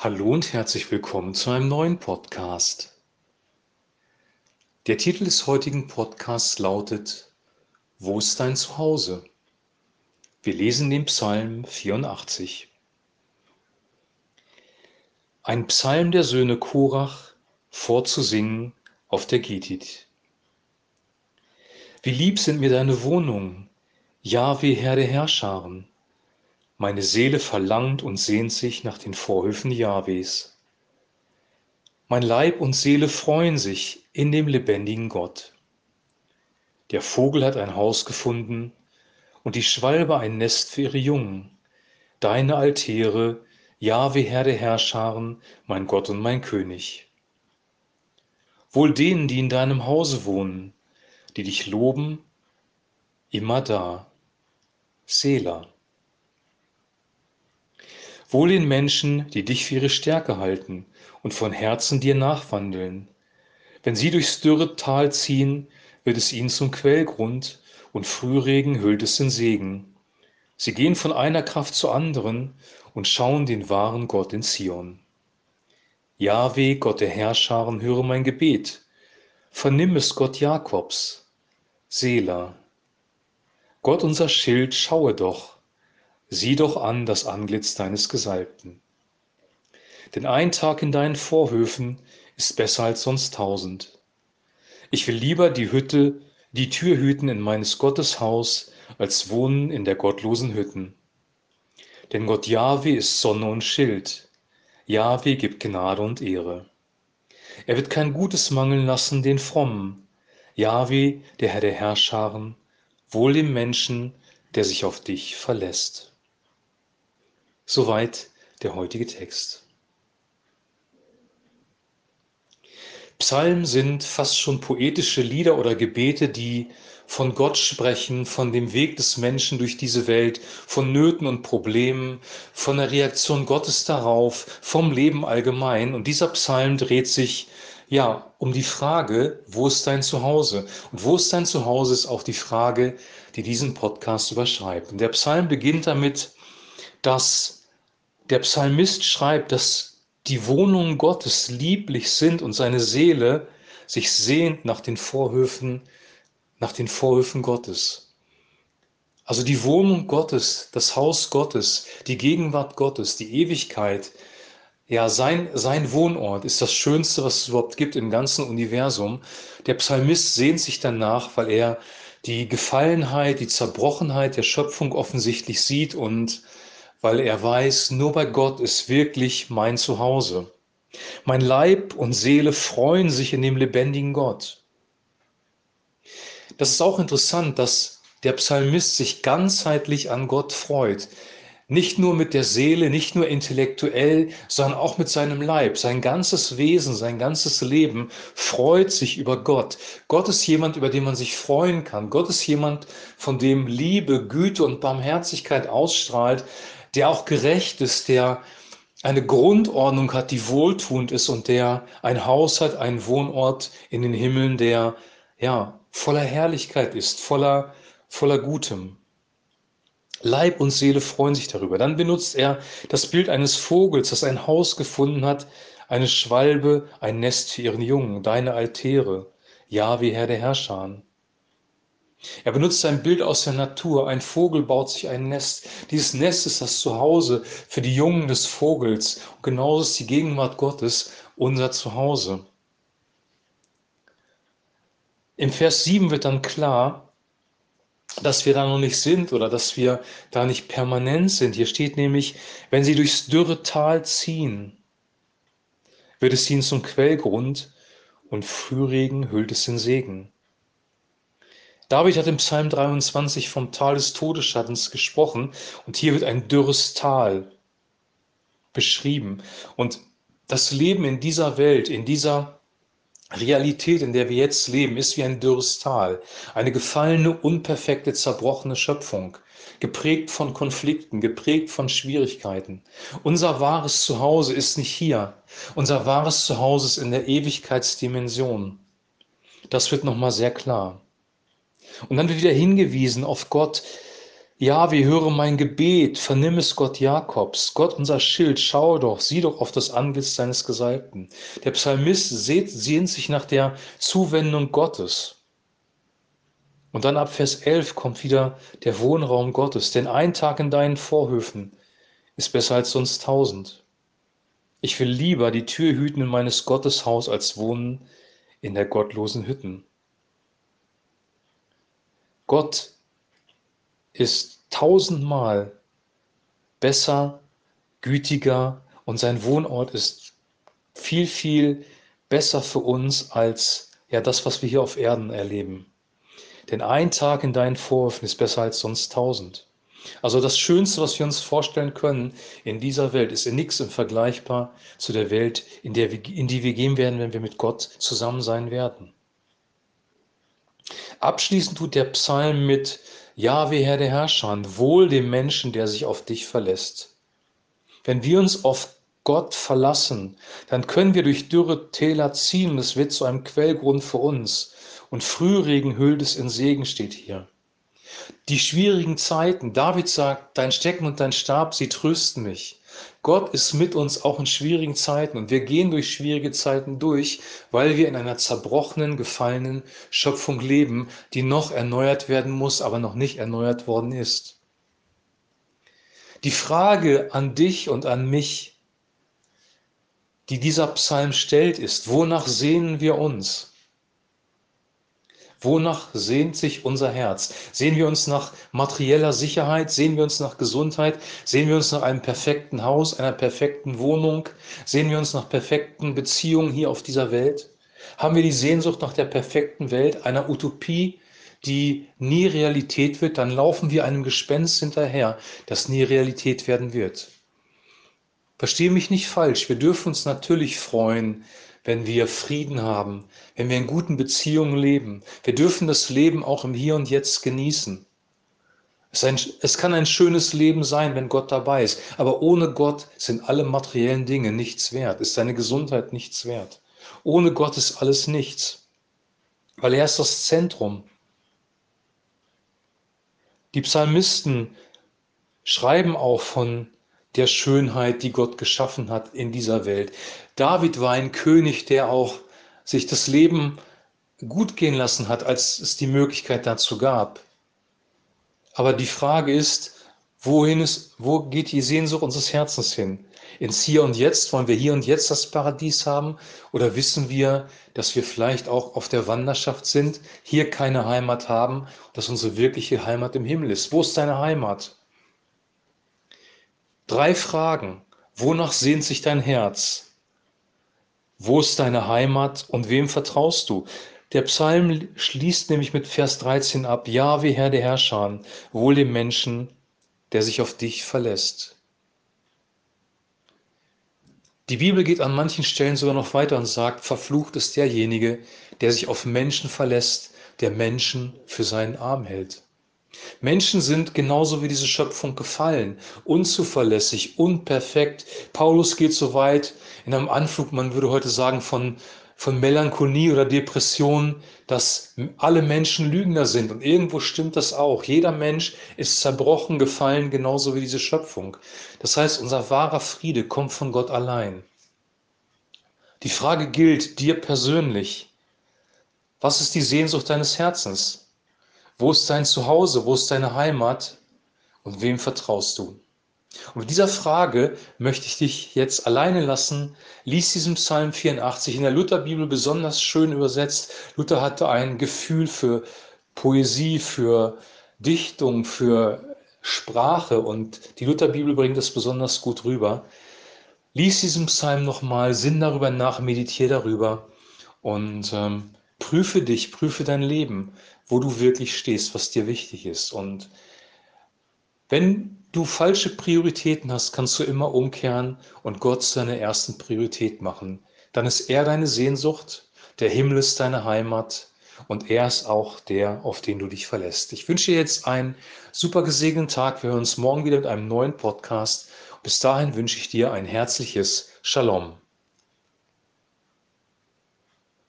Hallo und herzlich willkommen zu einem neuen Podcast. Der Titel des heutigen Podcasts lautet Wo ist dein Zuhause? Wir lesen den Psalm 84. Ein Psalm der Söhne Korach vorzusingen auf der Gittit. Wie lieb sind mir deine Wohnungen, Jahwe Herr der Herrscharen. Meine Seele verlangt und sehnt sich nach den Vorhöfen Jahwes. Mein Leib und Seele freuen sich in dem lebendigen Gott. Der Vogel hat ein Haus gefunden und die Schwalbe ein Nest für ihre Jungen. Deine Altäre, Jahwe Herr der Herrscharen, mein Gott und mein König. Wohl denen, die in deinem Hause wohnen, die dich loben, immer da. Selah. Wohl den Menschen, die dich für ihre Stärke halten und von Herzen dir nachwandeln. Wenn sie durchs dürre Tal ziehen, wird es ihnen zum Quellgrund und Frühregen hüllt es in Segen. Sie gehen von einer Kraft zur anderen und schauen den wahren Gott in Zion. Jahwe, Gott der Herrscharen, höre mein Gebet. Vernimm es, Gott Jakobs. Sela. Gott unser Schild, schaue doch Sieh doch an das Antlitz deines Gesalbten. Denn ein Tag in deinen Vorhöfen ist besser als sonst tausend. Ich will lieber die Hütte, die Tür hüten in meines Gottes Haus, als wohnen in der gottlosen Hütten. Denn Gott Jahwe ist Sonne und Schild. Jahwe gibt Gnade und Ehre. Er wird kein Gutes mangeln lassen den Frommen. Jahwe, der Herr der Herrscharen, wohl dem Menschen, der sich auf dich verlässt. Soweit der heutige Text. Psalmen sind fast schon poetische Lieder oder Gebete, die von Gott sprechen, von dem Weg des Menschen durch diese Welt, von Nöten und Problemen, von der Reaktion Gottes darauf, vom Leben allgemein. Und dieser Psalm dreht sich ja um die Frage, wo ist dein Zuhause? Und wo ist dein Zuhause ist auch die Frage, die diesen Podcast überschreibt. Und der Psalm beginnt damit, dass der Psalmist schreibt, dass die Wohnungen Gottes lieblich sind und seine Seele sich sehnt nach den Vorhöfen, nach den Vorhöfen Gottes. Also die Wohnung Gottes, das Haus Gottes, die Gegenwart Gottes, die Ewigkeit, ja, sein, sein Wohnort ist das Schönste, was es überhaupt gibt im ganzen Universum. Der Psalmist sehnt sich danach, weil er die Gefallenheit, die Zerbrochenheit der Schöpfung offensichtlich sieht und weil er weiß, nur bei Gott ist wirklich mein Zuhause. Mein Leib und Seele freuen sich in dem lebendigen Gott. Das ist auch interessant, dass der Psalmist sich ganzheitlich an Gott freut. Nicht nur mit der Seele, nicht nur intellektuell, sondern auch mit seinem Leib. Sein ganzes Wesen, sein ganzes Leben freut sich über Gott. Gott ist jemand, über den man sich freuen kann. Gott ist jemand, von dem Liebe, Güte und Barmherzigkeit ausstrahlt, der auch gerecht ist, der eine Grundordnung hat, die wohltuend ist und der ein Haus hat, einen Wohnort in den Himmeln, der ja voller Herrlichkeit ist, voller, voller Gutem. Leib und Seele freuen sich darüber. Dann benutzt er das Bild eines Vogels, das ein Haus gefunden hat, eine Schwalbe, ein Nest für ihren Jungen, deine Altäre, ja wie Herr der Herrscher. Er benutzt ein Bild aus der Natur. Ein Vogel baut sich ein Nest. Dieses Nest ist das Zuhause für die Jungen des Vogels. Und genauso ist die Gegenwart Gottes unser Zuhause. Im Vers 7 wird dann klar, dass wir da noch nicht sind oder dass wir da nicht permanent sind. Hier steht nämlich, wenn sie durchs dürre Tal ziehen, wird es ihnen zum Quellgrund und Frühregen hüllt es in Segen. David hat im Psalm 23 vom Tal des Todesschattens gesprochen und hier wird ein dürres Tal beschrieben. Und das Leben in dieser Welt, in dieser Realität, in der wir jetzt leben, ist wie ein dürres Tal. Eine gefallene, unperfekte, zerbrochene Schöpfung, geprägt von Konflikten, geprägt von Schwierigkeiten. Unser wahres Zuhause ist nicht hier. Unser wahres Zuhause ist in der Ewigkeitsdimension. Das wird nochmal sehr klar. Und dann wird wieder hingewiesen auf Gott, Ja, wir hören mein Gebet, vernimm es Gott Jakobs, Gott unser Schild, schau doch, sieh doch auf das Antlitz seines Gesalbten. Der Psalmist sehnt sich nach der Zuwendung Gottes. Und dann ab Vers 11 kommt wieder der Wohnraum Gottes, denn ein Tag in deinen Vorhöfen ist besser als sonst tausend. Ich will lieber die Tür hüten in meines Gottes Haus, als wohnen in der gottlosen Hütten. Gott ist tausendmal besser, gütiger und sein Wohnort ist viel, viel besser für uns als ja das, was wir hier auf Erden erleben. Denn ein Tag in deinen Vorwürfen ist besser als sonst tausend. Also das Schönste, was wir uns vorstellen können in dieser Welt, ist in nichts vergleichbar zu der Welt, in, der in die wir gehen werden, wenn wir mit Gott zusammen sein werden. Abschließend tut der Psalm mit Jahwe, Herr der Herrscher, wohl dem Menschen, der sich auf dich verlässt. Wenn wir uns auf Gott verlassen, dann können wir durch dürre Täler ziehen und es wird zu einem Quellgrund für uns. Und Frühregen hüllt es in Segen, steht hier. Die schwierigen Zeiten, David sagt, dein Stecken und dein Stab, sie trösten mich. Gott ist mit uns auch in schwierigen Zeiten und wir gehen durch schwierige Zeiten durch, weil wir in einer zerbrochenen, gefallenen Schöpfung leben, die noch erneuert werden muss, aber noch nicht erneuert worden ist. Die Frage an dich und an mich, die dieser Psalm stellt, ist, wonach sehnen wir uns? Wonach sehnt sich unser Herz? Sehen wir uns nach materieller Sicherheit? Sehen wir uns nach Gesundheit? Sehen wir uns nach einem perfekten Haus, einer perfekten Wohnung? Sehen wir uns nach perfekten Beziehungen hier auf dieser Welt? Haben wir die Sehnsucht nach der perfekten Welt, einer Utopie, die nie Realität wird? Dann laufen wir einem Gespenst hinterher, das nie Realität werden wird. Verstehe mich nicht falsch, wir dürfen uns natürlich freuen, wenn wir Frieden haben, wenn wir in guten Beziehungen leben. Wir dürfen das Leben auch im Hier und Jetzt genießen. Es, ein, es, kann ein schönes Leben sein, wenn Gott dabei ist, aber ohne Gott sind alle materiellen Dinge nichts wert, ist deine Gesundheit nichts wert. Ohne Gott ist alles nichts, weil er ist das Zentrum. Die Psalmisten schreiben auch von der Schönheit, die Gott geschaffen hat in dieser Welt. David war ein König, der auch sich das Leben gut gehen lassen hat, als es die Möglichkeit dazu gab. Aber die Frage ist, wohin ist, wo geht die Sehnsucht unseres Herzens hin? Ins Hier und Jetzt? Wollen wir hier und jetzt das Paradies haben? Oder wissen wir, dass wir vielleicht auch auf der Wanderschaft sind, hier keine Heimat haben, dass unsere wirkliche Heimat im Himmel ist? Wo ist deine Heimat? Drei Fragen. Wonach sehnt sich dein Herz? Wo ist deine Heimat und wem vertraust du? Der Psalm schließt nämlich mit Vers 13 ab, Ja, wie Herr der Herrscher, wohl dem Menschen, der sich auf dich verlässt. Die Bibel geht an manchen Stellen sogar noch weiter und sagt, verflucht ist derjenige, der sich auf Menschen verlässt, der Menschen für seinen Arm hält. Menschen sind genauso wie diese Schöpfung gefallen, unzuverlässig, unperfekt. Paulus geht so weit in einem Anflug, man würde heute sagen, von, von Melancholie oder Depression, dass alle Menschen Lügner sind. Und irgendwo stimmt das auch. Jeder Mensch ist zerbrochen, gefallen, genauso wie diese Schöpfung. Das heißt, unser wahrer Friede kommt von Gott allein. Die Frage gilt dir persönlich. Was ist die Sehnsucht deines Herzens? Wo ist dein Zuhause? Wo ist deine Heimat? Und wem vertraust du? Und mit dieser Frage möchte ich dich jetzt alleine lassen. Lies diesen Psalm 84 in der Lutherbibel besonders schön übersetzt. Luther hatte ein Gefühl für Poesie, für Dichtung, für Sprache und die Lutherbibel bringt das besonders gut rüber. Lies diesen Psalm nochmal, sinn darüber nach, meditiere darüber und ähm, prüfe dich, prüfe dein Leben wo du wirklich stehst, was dir wichtig ist. Und wenn du falsche Prioritäten hast, kannst du immer umkehren und Gott seine ersten Priorität machen. Dann ist er deine Sehnsucht, der Himmel ist deine Heimat und er ist auch der, auf den du dich verlässt. Ich wünsche dir jetzt einen super gesegneten Tag. Wir hören uns morgen wieder mit einem neuen Podcast. Bis dahin wünsche ich dir ein herzliches Shalom.